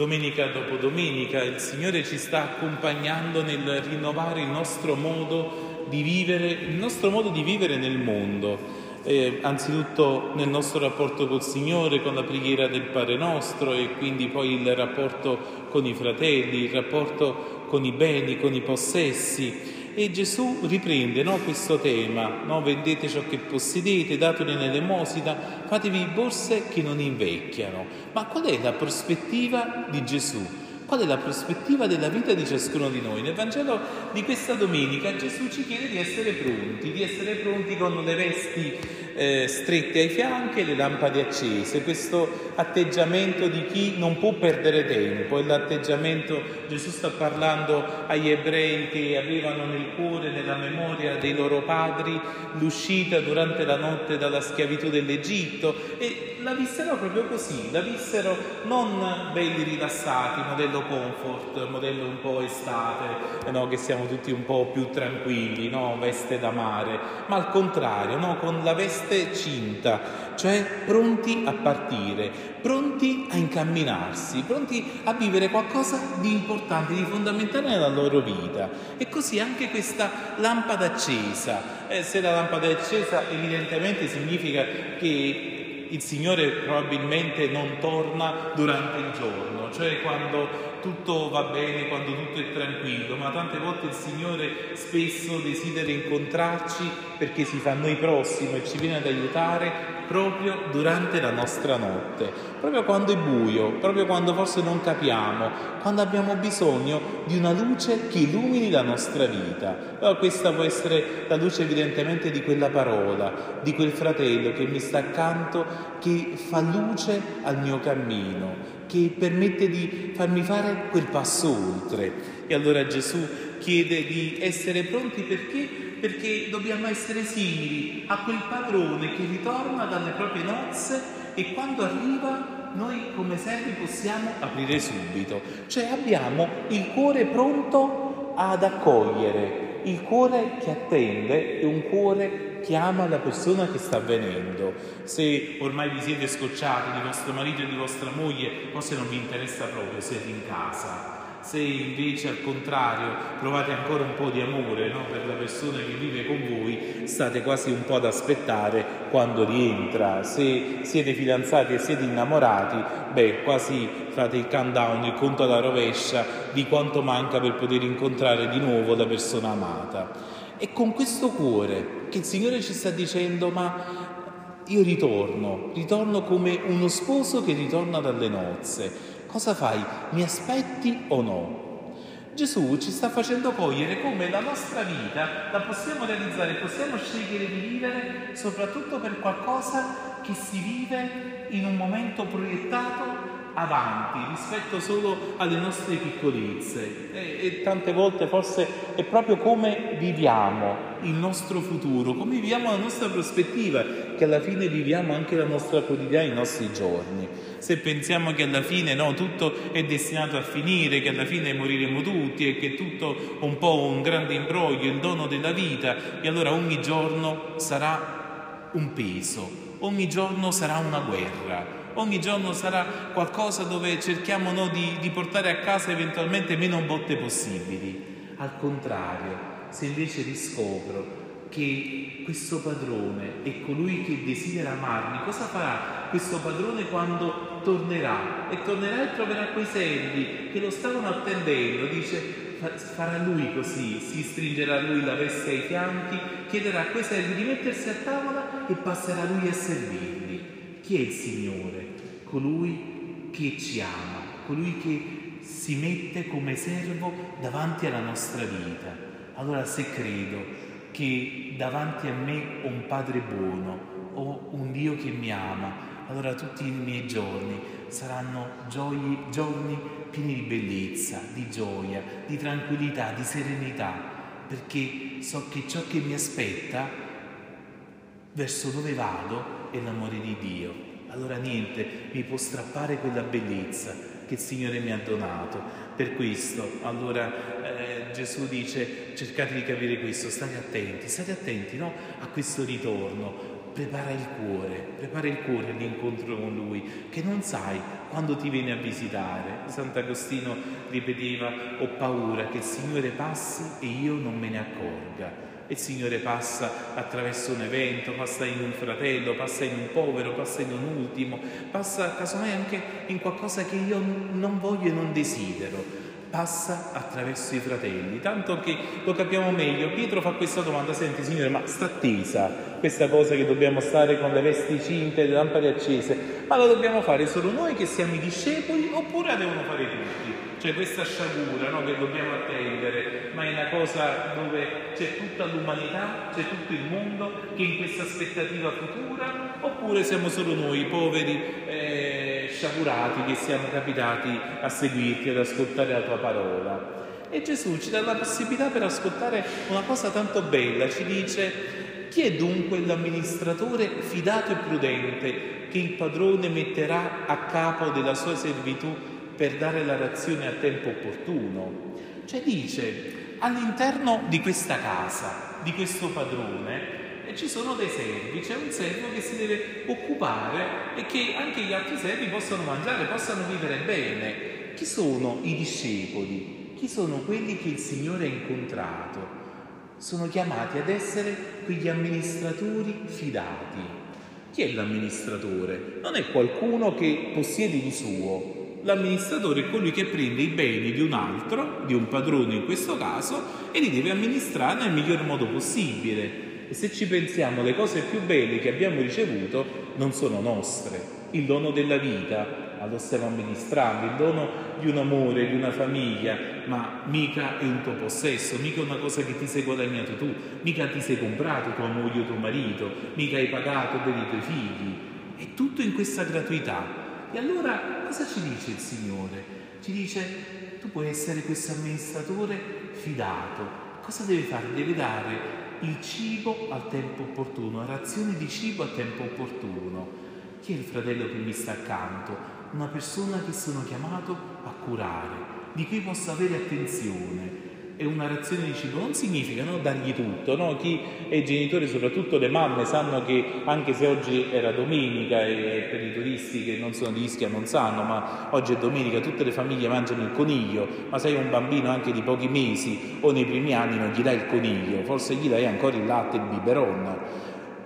domenica dopo domenica il Signore ci sta accompagnando nel rinnovare il nostro modo di vivere, il nostro modo di vivere nel mondo. Eh, anzitutto nel nostro rapporto col Signore, con la preghiera del Padre nostro e quindi poi il rapporto con i fratelli, il rapporto con i beni, con i possessi. E Gesù riprende no, questo tema, no? vendete ciò che possedete, datelo in fatevi borse che non invecchiano. Ma qual è la prospettiva di Gesù? Qual è la prospettiva della vita di ciascuno di noi? Nel Vangelo di questa domenica Gesù ci chiede di essere pronti, di essere pronti con le vesti eh, strette ai fianchi e le lampade accese, questo atteggiamento di chi non può perdere tempo, è l'atteggiamento, Gesù sta parlando agli ebrei che avevano nel cuore, nella memoria dei loro padri, l'uscita durante la notte dalla schiavitù dell'Egitto e la vissero proprio così, la vissero non belli rilassati, modello comfort, modello un po' estate, no? che siamo tutti un po' più tranquilli, no? veste da mare, ma al contrario, no? con la veste cinta, cioè pronti a partire, pronti a incamminarsi, pronti a vivere qualcosa di importante, di fondamentale nella loro vita. E così anche questa lampada accesa. Eh, se la lampada è accesa evidentemente significa che il Signore probabilmente non torna durante il giorno, cioè quando tutto va bene, quando tutto è tranquillo, ma tante volte il Signore spesso desidera incontrarci perché si fa noi prossimo e ci viene ad aiutare proprio durante la nostra notte, proprio quando è buio, proprio quando forse non capiamo, quando abbiamo bisogno di una luce che illumini la nostra vita. Allora, questa può essere la luce evidentemente di quella parola, di quel fratello che mi sta accanto, che fa luce al mio cammino, che permette di farmi fare quel passo oltre. E allora Gesù chiede di essere pronti perché perché dobbiamo essere simili a quel padrone che ritorna dalle proprie nozze e quando arriva noi come servi possiamo aprire subito, cioè abbiamo il cuore pronto ad accogliere, il cuore che attende è un cuore che ama la persona che sta venendo. Se ormai vi siete scocciati di vostro marito e di vostra moglie, forse non vi interessa proprio, siete in casa se invece al contrario provate ancora un po' di amore no? per la persona che vive con voi, state quasi un po' ad aspettare quando rientra. Se siete fidanzati e siete innamorati, beh, quasi fate il countdown, il conto alla rovescia di quanto manca per poter incontrare di nuovo la persona amata. E con questo cuore che il Signore ci sta dicendo, ma io ritorno, ritorno come uno sposo che ritorna dalle nozze Cosa fai? Mi aspetti o no? Gesù ci sta facendo cogliere come la nostra vita la possiamo realizzare, possiamo scegliere di vivere soprattutto per qualcosa che si vive in un momento proiettato avanti rispetto solo alle nostre piccolezze e, e, tante volte forse è proprio come viviamo il nostro futuro, come viviamo la nostra prospettiva, che alla fine viviamo anche la nostra quotidiana, i nostri giorni. Se pensiamo che alla fine no, tutto è destinato a finire, che alla fine moriremo tutti e che tutto un po' un grande imbroglio, il dono della vita, e allora ogni giorno sarà un peso, ogni giorno sarà una guerra, ogni giorno sarà qualcosa dove cerchiamo no, di, di portare a casa eventualmente meno botte possibili. Al contrario, se invece riscopro che questo padrone è colui che desidera amarmi, cosa farà questo padrone quando tornerà? E tornerà e troverà quei servi che lo stavano attendendo, dice farà lui così, si stringerà lui la veste ai fianchi, chiederà a quei servi di mettersi a tavola e passerà lui a servirli. Chi è il Signore? Colui che ci ama, colui che si mette come servo davanti alla nostra vita. Allora se credo che davanti a me ho un Padre buono, ho un Dio che mi ama, allora tutti i miei giorni saranno gioie, giorni pieni di bellezza, di gioia, di tranquillità, di serenità, perché so che ciò che mi aspetta, verso dove vado, è l'amore di Dio. Allora niente mi può strappare quella bellezza che il Signore mi ha donato. Per questo, allora eh, Gesù dice cercate di capire questo, state attenti, state attenti no? a questo ritorno. Prepara il cuore, prepara il cuore all'incontro con Lui, che non sai quando ti viene a visitare. Sant'Agostino ripeteva, ho paura che il Signore passi e io non me ne accorga. Il Signore passa attraverso un evento, passa in un fratello, passa in un povero, passa in un ultimo, passa casomai anche in qualcosa che io non voglio e non desidero passa attraverso i fratelli, tanto che lo capiamo meglio. Pietro fa questa domanda, senti Signore, ma sta attesa questa cosa che dobbiamo stare con le vesti cinte, le lampade accese, ma lo dobbiamo fare solo noi che siamo i discepoli oppure la devono fare tutti? Cioè questa sciagura no, che dobbiamo attendere, ma è una cosa dove c'è tutta l'umanità, c'è tutto il mondo che in questa aspettativa futura, oppure siamo solo noi, poveri eh, sciagurati che siamo capitati a seguirti, ad ascoltare la tua parola. E Gesù ci dà la possibilità per ascoltare una cosa tanto bella, ci dice chi è dunque l'amministratore fidato e prudente che il padrone metterà a capo della sua servitù per dare la razione a tempo opportuno. Cioè dice, all'interno di questa casa, di questo padrone, ci sono dei servi, c'è un servo che si deve occupare e che anche gli altri servi possano mangiare, possano vivere bene. Chi sono i discepoli? Chi sono quelli che il Signore ha incontrato? Sono chiamati ad essere quegli amministratori fidati. Chi è l'amministratore? Non è qualcuno che possiede di suo, L'amministratore è colui che prende i beni di un altro, di un padrone in questo caso, e li deve amministrare nel miglior modo possibile. E se ci pensiamo, le cose più belle che abbiamo ricevuto non sono nostre. Il dono della vita lo stiamo amministrando, il dono di un amore, di una famiglia, ma mica è un tuo possesso, mica è una cosa che ti sei guadagnato tu, mica ti sei comprato tua moglie o tuo marito, mica hai pagato per i tuoi figli. È tutto in questa gratuità. E allora cosa ci dice il Signore? Ci dice, tu puoi essere questo amministratore fidato. Cosa deve fare? Deve dare il cibo al tempo opportuno, razioni di cibo al tempo opportuno. Chi è il fratello che mi sta accanto? Una persona che sono chiamato a curare, di cui posso avere attenzione, e una razione di cibo non significa no, dargli tutto. No? Chi è genitore, soprattutto le mamme, sanno che anche se oggi era domenica e per i turisti che non sono di Ischia non sanno, ma oggi è domenica, tutte le famiglie mangiano il coniglio, ma sei un bambino anche di pochi mesi o nei primi anni non gli dai il coniglio, forse gli dai ancora il latte e il biberon.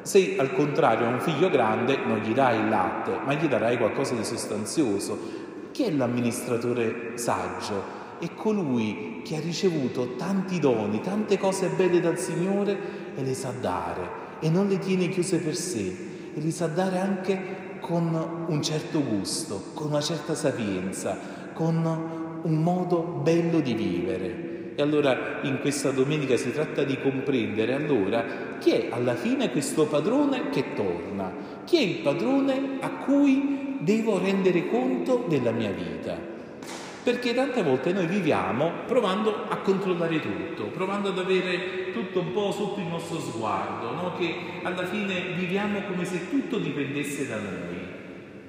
Se al contrario ha un figlio grande non gli dai il latte, ma gli darai qualcosa di sostanzioso. Chi è l'amministratore saggio? è colui che ha ricevuto tanti doni, tante cose belle dal Signore e le sa dare e non le tiene chiuse per sé e le sa dare anche con un certo gusto, con una certa sapienza, con un modo bello di vivere. E allora in questa domenica si tratta di comprendere allora chi è alla fine questo padrone che torna, chi è il padrone a cui devo rendere conto della mia vita. Perché tante volte noi viviamo provando a controllare tutto, provando ad avere tutto un po' sotto il nostro sguardo, no? che alla fine viviamo come se tutto dipendesse da noi.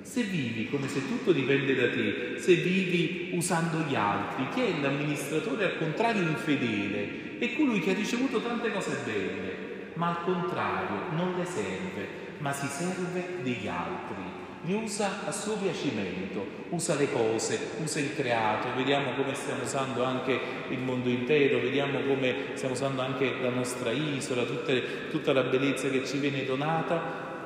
Se vivi come se tutto dipende da te, se vivi usando gli altri, chi è l'amministratore al contrario infedele? È colui che ha ricevuto tante cose belle, ma al contrario non le serve, ma si serve degli altri li usa a suo piacimento, usa le cose, usa il creato, vediamo come stiamo usando anche il mondo intero, vediamo come stiamo usando anche la nostra isola, tutte, tutta la bellezza che ci viene donata,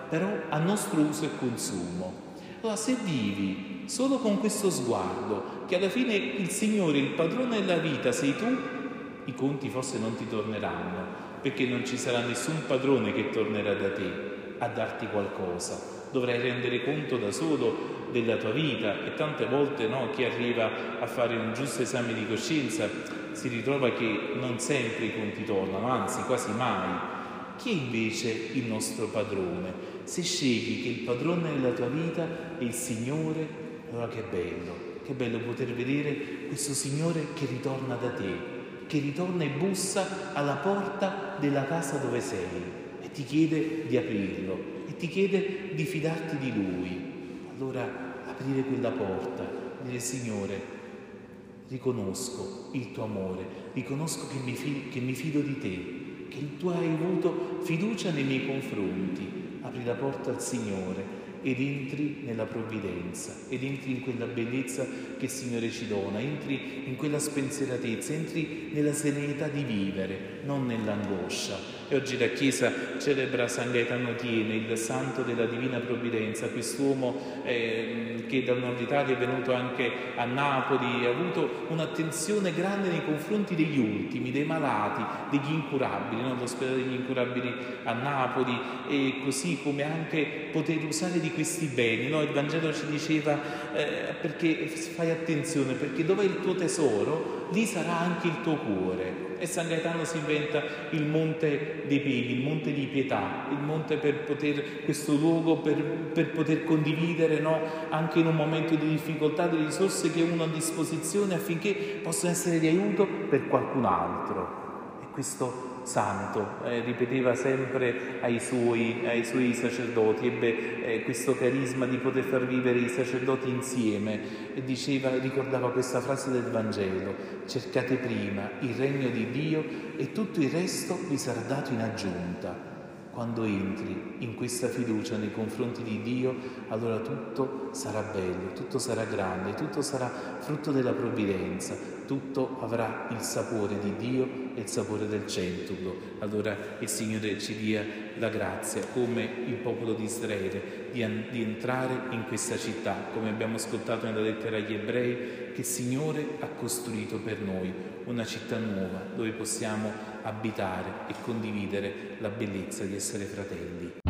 però a nostro uso e consumo. Allora se vivi solo con questo sguardo, che alla fine il Signore, il padrone della vita sei tu, i conti forse non ti torneranno, perché non ci sarà nessun padrone che tornerà da te a darti qualcosa dovrai rendere conto da solo della tua vita e tante volte no, chi arriva a fare un giusto esame di coscienza si ritrova che non sempre i conti tornano, anzi quasi mai. Chi è invece il nostro padrone? Se scegli che il padrone della tua vita è il Signore, allora che bello, che bello poter vedere questo Signore che ritorna da te, che ritorna e bussa alla porta della casa dove sei e ti chiede di aprirlo ti chiede di fidarti di Lui. Allora aprire quella porta, dire Signore, riconosco il tuo amore, riconosco che mi, fido, che mi fido di te, che tu hai avuto fiducia nei miei confronti apri la porta al Signore ed entri nella provvidenza, ed entri in quella bellezza che il Signore ci dona, entri in quella spensieratezza, entri nella serenità di vivere, non nell'angoscia. E oggi la Chiesa celebra San Gaetano Tiene, il santo della Divina Provvidenza, quest'uomo eh, che dal nord Italia è venuto anche a Napoli, ha avuto un'attenzione grande nei confronti degli ultimi, dei malati, degli incurabili, no? l'ospedale degli incurabili a Napoli e così come anche poter usare di questi beni. No? Il Vangelo ci diceva eh, perché fai attenzione, perché dove è il tuo tesoro, lì sarà anche il tuo cuore. E San Gaetano si inventa il monte dei peghi, il monte di pietà, il monte per poter, questo luogo per, per poter condividere no? anche in un momento di difficoltà delle risorse che uno ha a disposizione affinché possano essere di aiuto per qualcun altro. E questo santo, eh, ripeteva sempre ai suoi, ai suoi sacerdoti, ebbe eh, questo carisma di poter far vivere i sacerdoti insieme e diceva, ricordava questa frase del Vangelo, cercate prima il regno di Dio e tutto il resto vi sarà dato in aggiunta. Quando entri in questa fiducia nei confronti di Dio, allora tutto sarà bello, tutto sarà grande, tutto sarà frutto della provvidenza, tutto avrà il sapore di Dio e il sapore del centuplo. Allora il Signore ci dia la grazia, come il popolo di Israele, di, di entrare in questa città, come abbiamo ascoltato nella lettera agli ebrei, che il Signore ha costruito per noi, una città nuova dove possiamo abitare e condividere la bellezza di essere fratelli.